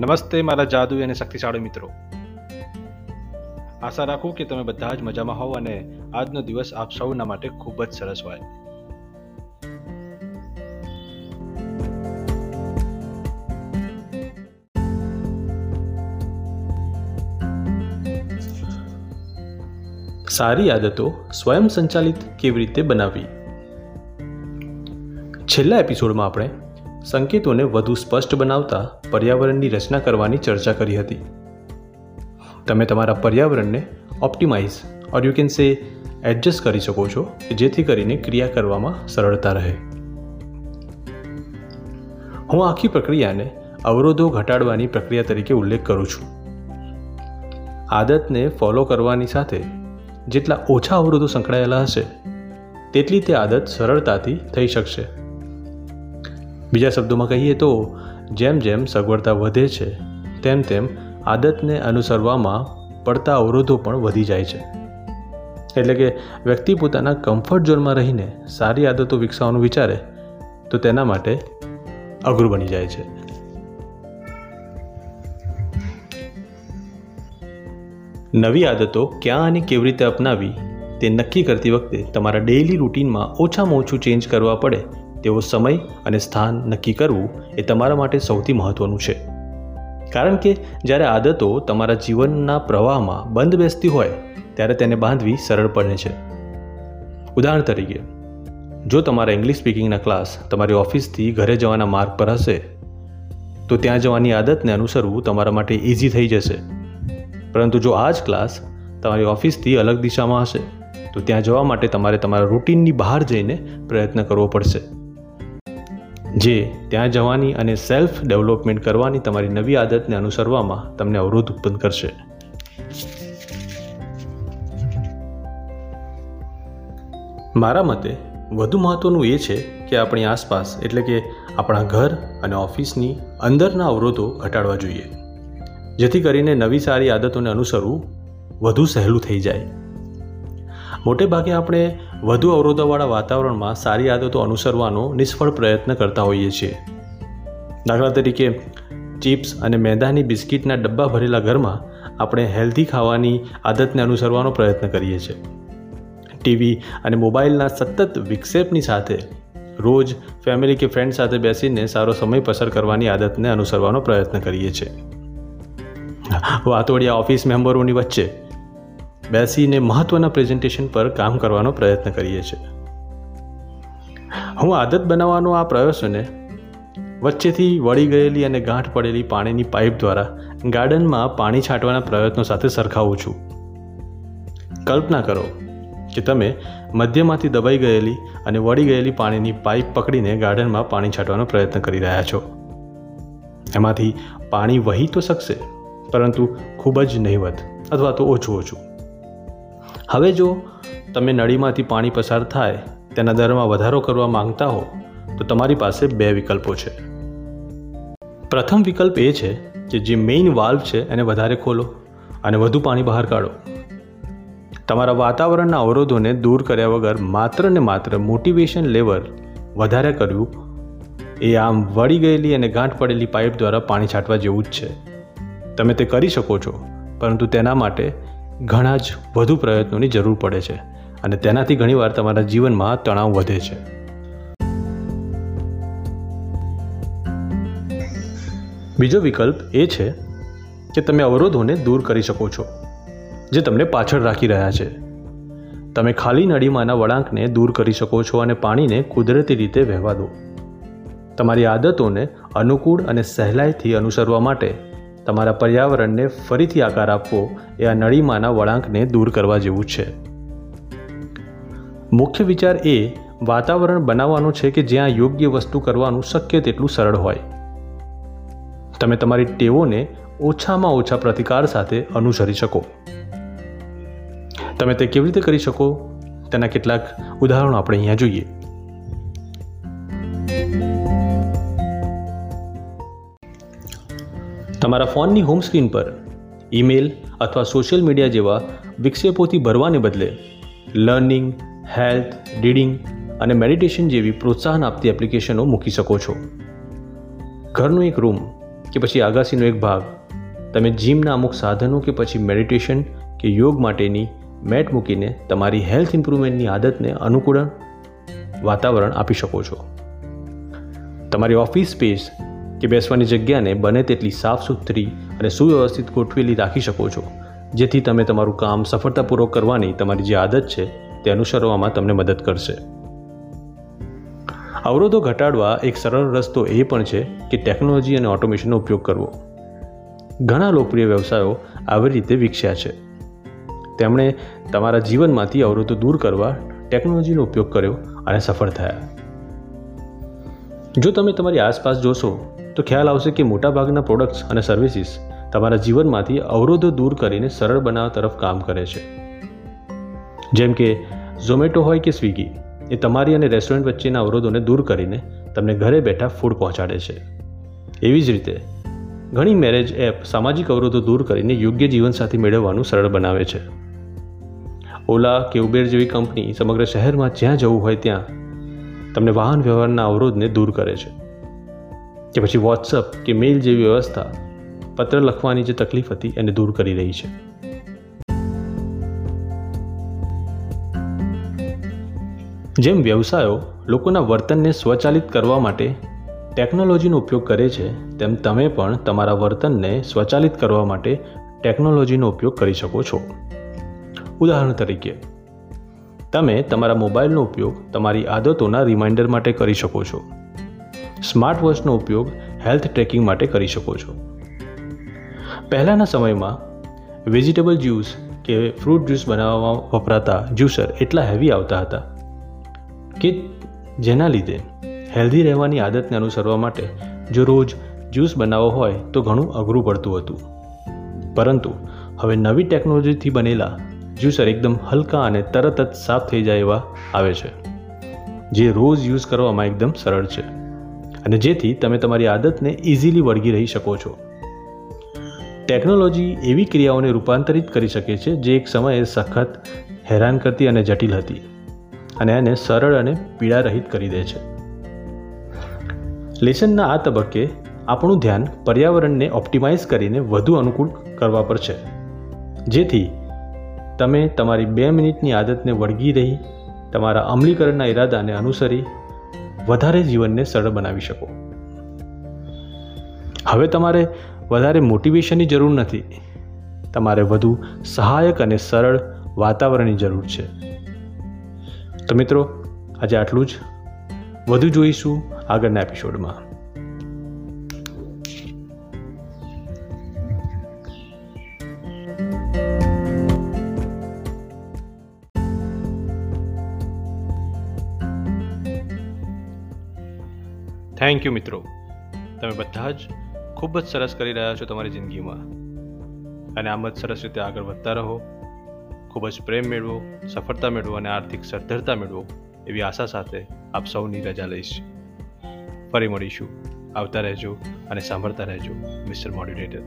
નમસ્તે મારા જાદુ અને શક્તિશાળી મિત્રો. આશા રાખું કે તમે બધા જ મજામાં હોવ અને આજનો દિવસ આપ સૌના માટે ખૂબ જ સરસ હોય. સારી આદતો સ્વયં સંચાલિત કેવી રીતે બનાવવી? છેલ્લા એપિસોડમાં આપણે સંકેતોને વધુ સ્પષ્ટ બનાવતા પર્યાવરણની રચના કરવાની ચર્ચા કરી હતી. તમે તમારા પર્યાવરણને optimise or you can say adjust કરી શકો છો, જેથી કરીને ક્રિયા કરવામાં સરળતા રહે. હું આખી પ્રક્રિયાને અવરોધો ઘટાડવાની પ્રક્રિયા તરીકે ઉલ્લેખ કરું છું. આદતને ફોલો કરવાની સાથે જેટલા ઓછા અવરોધો સંકળાયેલા હશે, તેટલી તે આદત સરળતાથી થઈ શકશે. બીજા શબ્દોમાં કહીએ તો, જેમ જેમ સગવડતા વધે છે, તેમ તેમ આદતને અનુસરવામાં પડતા અવરોધો પણ વધી જાય છે. એટલે કે, વ્યક્તિ પોતાના કમ્ફર્ટ ઝોનમાં રહીને સારી આદતો વિકસાવવાનું વિચારે, તો તેના માટે અઘરું બની જાય છે. નવી આદતો ક્યાં અને કેવી રીતે અપનાવી, તે નક્કી કરતી વખતે તમારા ડેઇલી રૂટીનમાં ઓછામાં ઓછું ચેન્જ કરવા પડે તેવો સમય અને સ્થાન નક્કી કરવું એ તમારા માટે સૌથી મહત્ત્વનું છે. કારણ કે જ્યારે આદતો તમારા જીવનના પ્રવાહમાં બંધ બેસતી હોય, ત્યારે તેને બાંધવી સરળ પડે છે. ઉદાહરણ તરીકે, જો તમારા ઇંગ્લિશ સ્પીકિંગના ક્લાસ તમારી ઓફિસથી ઘરે જવાના માર્ગ પર હશે, તો ત્યાં જવાની આદતને અનુસરવું તમારા માટે ઇઝી થઈ જશે. પરંતુ જો આ જ ક્લાસ તમારી ઓફિસથી અલગ દિશામાં હશે, તો ત્યાં જવા માટે તમારે તમારા રૂટીનની બહાર જઈને પ્રયત્ન કરવો પડશે. જે ત્યાં જવાની અને સેલ્ફ ડેવલપમેન્ટ કરવાની તમારી નવી આદતને અનુસરવામાં તમને અવરોધ ઉત્પન્ન કરશે. મારા મતે વધુ મહત્ત્વનું એ છે કે આપણી આસપાસ એટલે કે આપણા ઘર અને ઓફિસની અંદરના અવરોધો ઘટાડવા જોઈએ. જેથી કરીને નવી સારી આદતોને અનુસરવું વધુ સહેલું થઈ જાય. મોટે ભાગે આપણે વધુ અવરોધોવાળા વાતાવરણમાં સારી આદતો અનુસરવાનો નિષ્ફળ પ્રયત્ન કરતા હોઈએ છીએ. દાખલા તરીકે, ચિપ્સ અને મેદાની બિસ્કિટના ડબ્બા ભરેલા ઘરમાં આપણે હેલ્ધી ખાવાની આદતને અનુસરવાનો પ્રયત્ન કરીએ છીએ. ટીવી અને મોબાઈલના સતત વિક્ષેપની સાથે રોજ ફેમિલી કે ફ્રેન્ડ સાથે બેસીને સારો સમય પસાર કરવાની આદતને અનુસરવાનો પ્રયત્ન કરીએ છીએ. વાતોડિયા ઓફિસ મેમ્બરોની વચ્ચે બેસીને મહત્ત્વના પ્રેઝન્ટેશન પર કામ કરવાનો પ્રયત્ન કરીએ છીએ. હું આદત બનાવવાનો આ પ્રયાસોને વચ્ચેથી વળી ગયેલી અને ગાંઠ પડેલી પાણીની પાઇપ દ્વારા ગાર્ડનમાં પાણી છાંટવાના પ્રયત્નો સાથે સરખાવું છું. કલ્પના કરો કે તમે મધ્યમાંથી દબાઈ ગયેલી અને વળી ગયેલી પાણીની પાઇપ પકડીને ગાર્ડનમાં પાણી છાંટવાનો પ્રયત્ન કરી રહ્યા છો. એમાંથી પાણી વહી તો શકશે, પરંતુ ખૂબ જ નહિવત અથવા તો ઓછું ઓછું. હવે જો તમે નળીમાંથી પાણી પસાર થાય, તેના દરમાં વધારો કરવા માંગતા હો, તો તમારી પાસે બે વિકલ્પો છે. પ્રથમ વિકલ્પ એ છે કે જે મેઇન વાલ્વ છે, એને વધારે ખોલો અને વધુ પાણી બહાર કાઢો. તમારા વાતાવરણના અવરોધોને દૂર કર્યા વગર માત્ર ને માત્ર મોટિવેશન લેવલ વધારે કરવું, એ આમ વળી ગયેલી અને ગાંઠ પડેલી પાઇપ દ્વારા પાણી છાંટવા જેવું જ છે. તમે તે કરી શકો છો, પરંતુ તેના માટે ઘણા જ વધુ પ્રયત્નોની જરૂર પડે છે અને તેનાથી ઘણીવાર તમારા જીવનમાં તણાવ વધે છે. બીજો વિકલ્પ એ છે કે તમે અવરોધોને દૂર કરી શકો છો, જે તમને પાછળ રાખી રહ્યા છે. તમે ખાલી નળીમાંના વળાંકને દૂર કરી શકો છો અને પાણીને કુદરતી રીતે વહેવા દો. તમારી આદતોને અનુકૂળ અને સહેલાઈથી અનુસરવા માટે તમારા પર્યાવરણને ફરીથી આકાર આપવો એ આ નળીમાંના વળાંકને દૂર કરવા જેવું છે. મુખ્ય વિચાર એ વાતાવરણ બનાવવાનું છે કે જ્યાં યોગ્ય વસ્તુ કરવાનું શક્ય તેટલું સરળ હોય. તમે તમારી ટેવોને ઓછામાં ઓછા પ્રતિકાર સાથે અનુસરી શકો. તમે તે કેવી રીતે કરી શકો? તેના કેટલાક ઉદાહરણો આપણે અહીંયા જોઈએ. તમારા ફોનની હોમ સ્ક્રીન પર ઈમેલ અથવા સોશિયલ મીડિયા જેવા વિક્ષેપોથી ભરવાને બદલે લર્નિંગ હેલ્થ રીડિંગ અને મેડિટેશન જેવી પ્રોત્સાહન આપતી એપ્લિકેશનો મૂકી શકો છો. ઘરનો એક રૂમ કે પછી આગાસીનો એક ભાગ, તમે જીમના અમુક સાધનો કે પછી મેડિટેશન કે યોગ માટેની મેટ મૂકીને તમારી હેલ્થ ઇમ્પ્રુવમેન્ટની આદતને અનુકૂળ વાતાવરણ આપી શકો છો. તમારી ઓફિસ સ્પેસ કે બેસવાની જગ્યાને બને તેટલી સાફ સુથરી અને સુવ્યવસ્થિત ગોઠવેલી રાખી શકો છો, જેથી તમે તમારું કામ સફળતાપૂર્વક કરવાની તમારી જે આદત છે તે અનુસરવામાં તમને મદદ કરશે. અવરોધો ઘટાડવા એક સરળ રસ્તો એ પણ છે કે ટેકનોલોજી અને ઓટોમેશનનો ઉપયોગ કરવો. ઘણા લોકપ્રિય વ્યવસાયો આવી રીતે વિકસ્યા છે. તેમણે તમારા જીવનમાંથી અવરોધો દૂર કરવા ટેકનોલોજીનો ઉપયોગ કર્યો અને સફળ થયા. જો તમે તમારી આસપાસ જોશો તો ખ્યાલ આવશે કે મોટાભાગના પ્રોડક્ટ્સ અને સર્વિસીસ તમારા જીવનમાંથી અવરોધો દૂર કરીને સરળ બનાવવા તરફ કામ કરે છે. જેમ કે, ઝોમેટો હોય કે સ્વિગી, એ તમારી અને રેસ્ટોરન્ટ વચ્ચેના અવરોધોને દૂર કરીને તમને ઘરે બેઠા ફૂડ પહોંચાડે છે. એવી જ રીતે, ઘણી મેરેજ એપ સામાજિક અવરોધો દૂર કરીને યોગ્ય જીવનસાથી મેળવવાનું સરળ બનાવે છે. ઓલા કે ઉબેર જેવી કંપની સમગ્ર શહેરમાં જ્યાં જવું હોય ત્યાં તમને વાહન વ્યવહારના અવરોધને દૂર કરે છે. કે પછી વોટ્સઅપ કે મેલ જેવી વ્યવસ્થા પત્ર લખવાની જે તકલીફ હતી એને દૂર કરી રહી છે. જેમ વ્યવસાયો લોકોના વર્તનને સ્વચાલિત કરવા માટે ટેકનોલોજીનો ઉપયોગ કરે છે, તેમ તમે પણ તમારા વર્તનને સ્વચાલિત કરવા માટે ટેકનોલોજીનો ઉપયોગ કરી શકો છો. ઉદાહરણ તરીકે, તમે તમારા મોબાઈલનો ઉપયોગ તમારી આદતોના રિમાઇન્ડર માટે કરી શકો છો. સ્માર્ટ વોચનો ઉપયોગ હેલ્થ ટ્રેકિંગ માટે કરી શકો છો. પહેલાંના સમયમાં વેજીટેબલ જ્યુસ કે ફ્રૂટ જ્યુસ બનાવવામાં વપરાતા જ્યુસર એટલા હેવી આવતા હતા કે જેના લીધે હેલ્ધી રહેવાની આદતને અનુસરવા માટે જો રોજ જ્યુસ બનાવવો હોય તો ઘણું અઘરું પડતું હતું. પરંતુ હવે નવી ટેકનોલોજીથી બનેલા જ્યુસર એકદમ હલકા અને તરત જ સાફ થઈ જાય એવા આવે છે, જે રોજ યુઝ કરવામાં એકદમ સરળ છે. અને જેથી તમે તમારી આદતને ઇઝીલી વળગી રહી શકો છો. ટેકનોલોજી એવી ક્રિયાઓને રૂપાંતરિત કરી શકે છે જે એક સમયે સખત, હેરાન કરતી અને જટિલ હતી અને એને સરળ અને પીડારહિત કરી દે છે. લેસનના આ તબક્કે આપણું ધ્યાન પર્યાવરણને ઓપ્ટિમાઇઝ કરીને વધુ અનુકૂળ કરવા પર છે. જેથી તમે તમારી બે મિનિટની આદતને વળગી રહી, તમારા અમલીકરણના ઈરાદાને અનુસરી વધારે જીવનને સરળ બનાવી શકો. હવે તમારે વધારે મોટિવેશનની જરૂર નથી. તમારે વધુ સહાયક અને સરળ વાતાવરણની જરૂર છે. તો મિત્રો, આજે આટલું જ. વધુ જોઈશું આગળના એપિસોડમાં થેન્ક યુ મિત્રો. તમે બધા જ ખૂબ જ સરસ કરી રહ્યા છો તમારી જિંદગીમાં. અને આમ જ સરસ રીતે આગળ વધતા રહો. ખૂબ જ પ્રેમ મેળવો, સફળતા મેળવો અને આર્થિક સદ્ધરતા મેળવો એવી આશા સાથે આપ સૌની રજા લઈશ. ફરી મળીશું. આવતા રહેજો અને સાંભળતા રહેજો, મિસ્ટર મોડ્યુલેટર.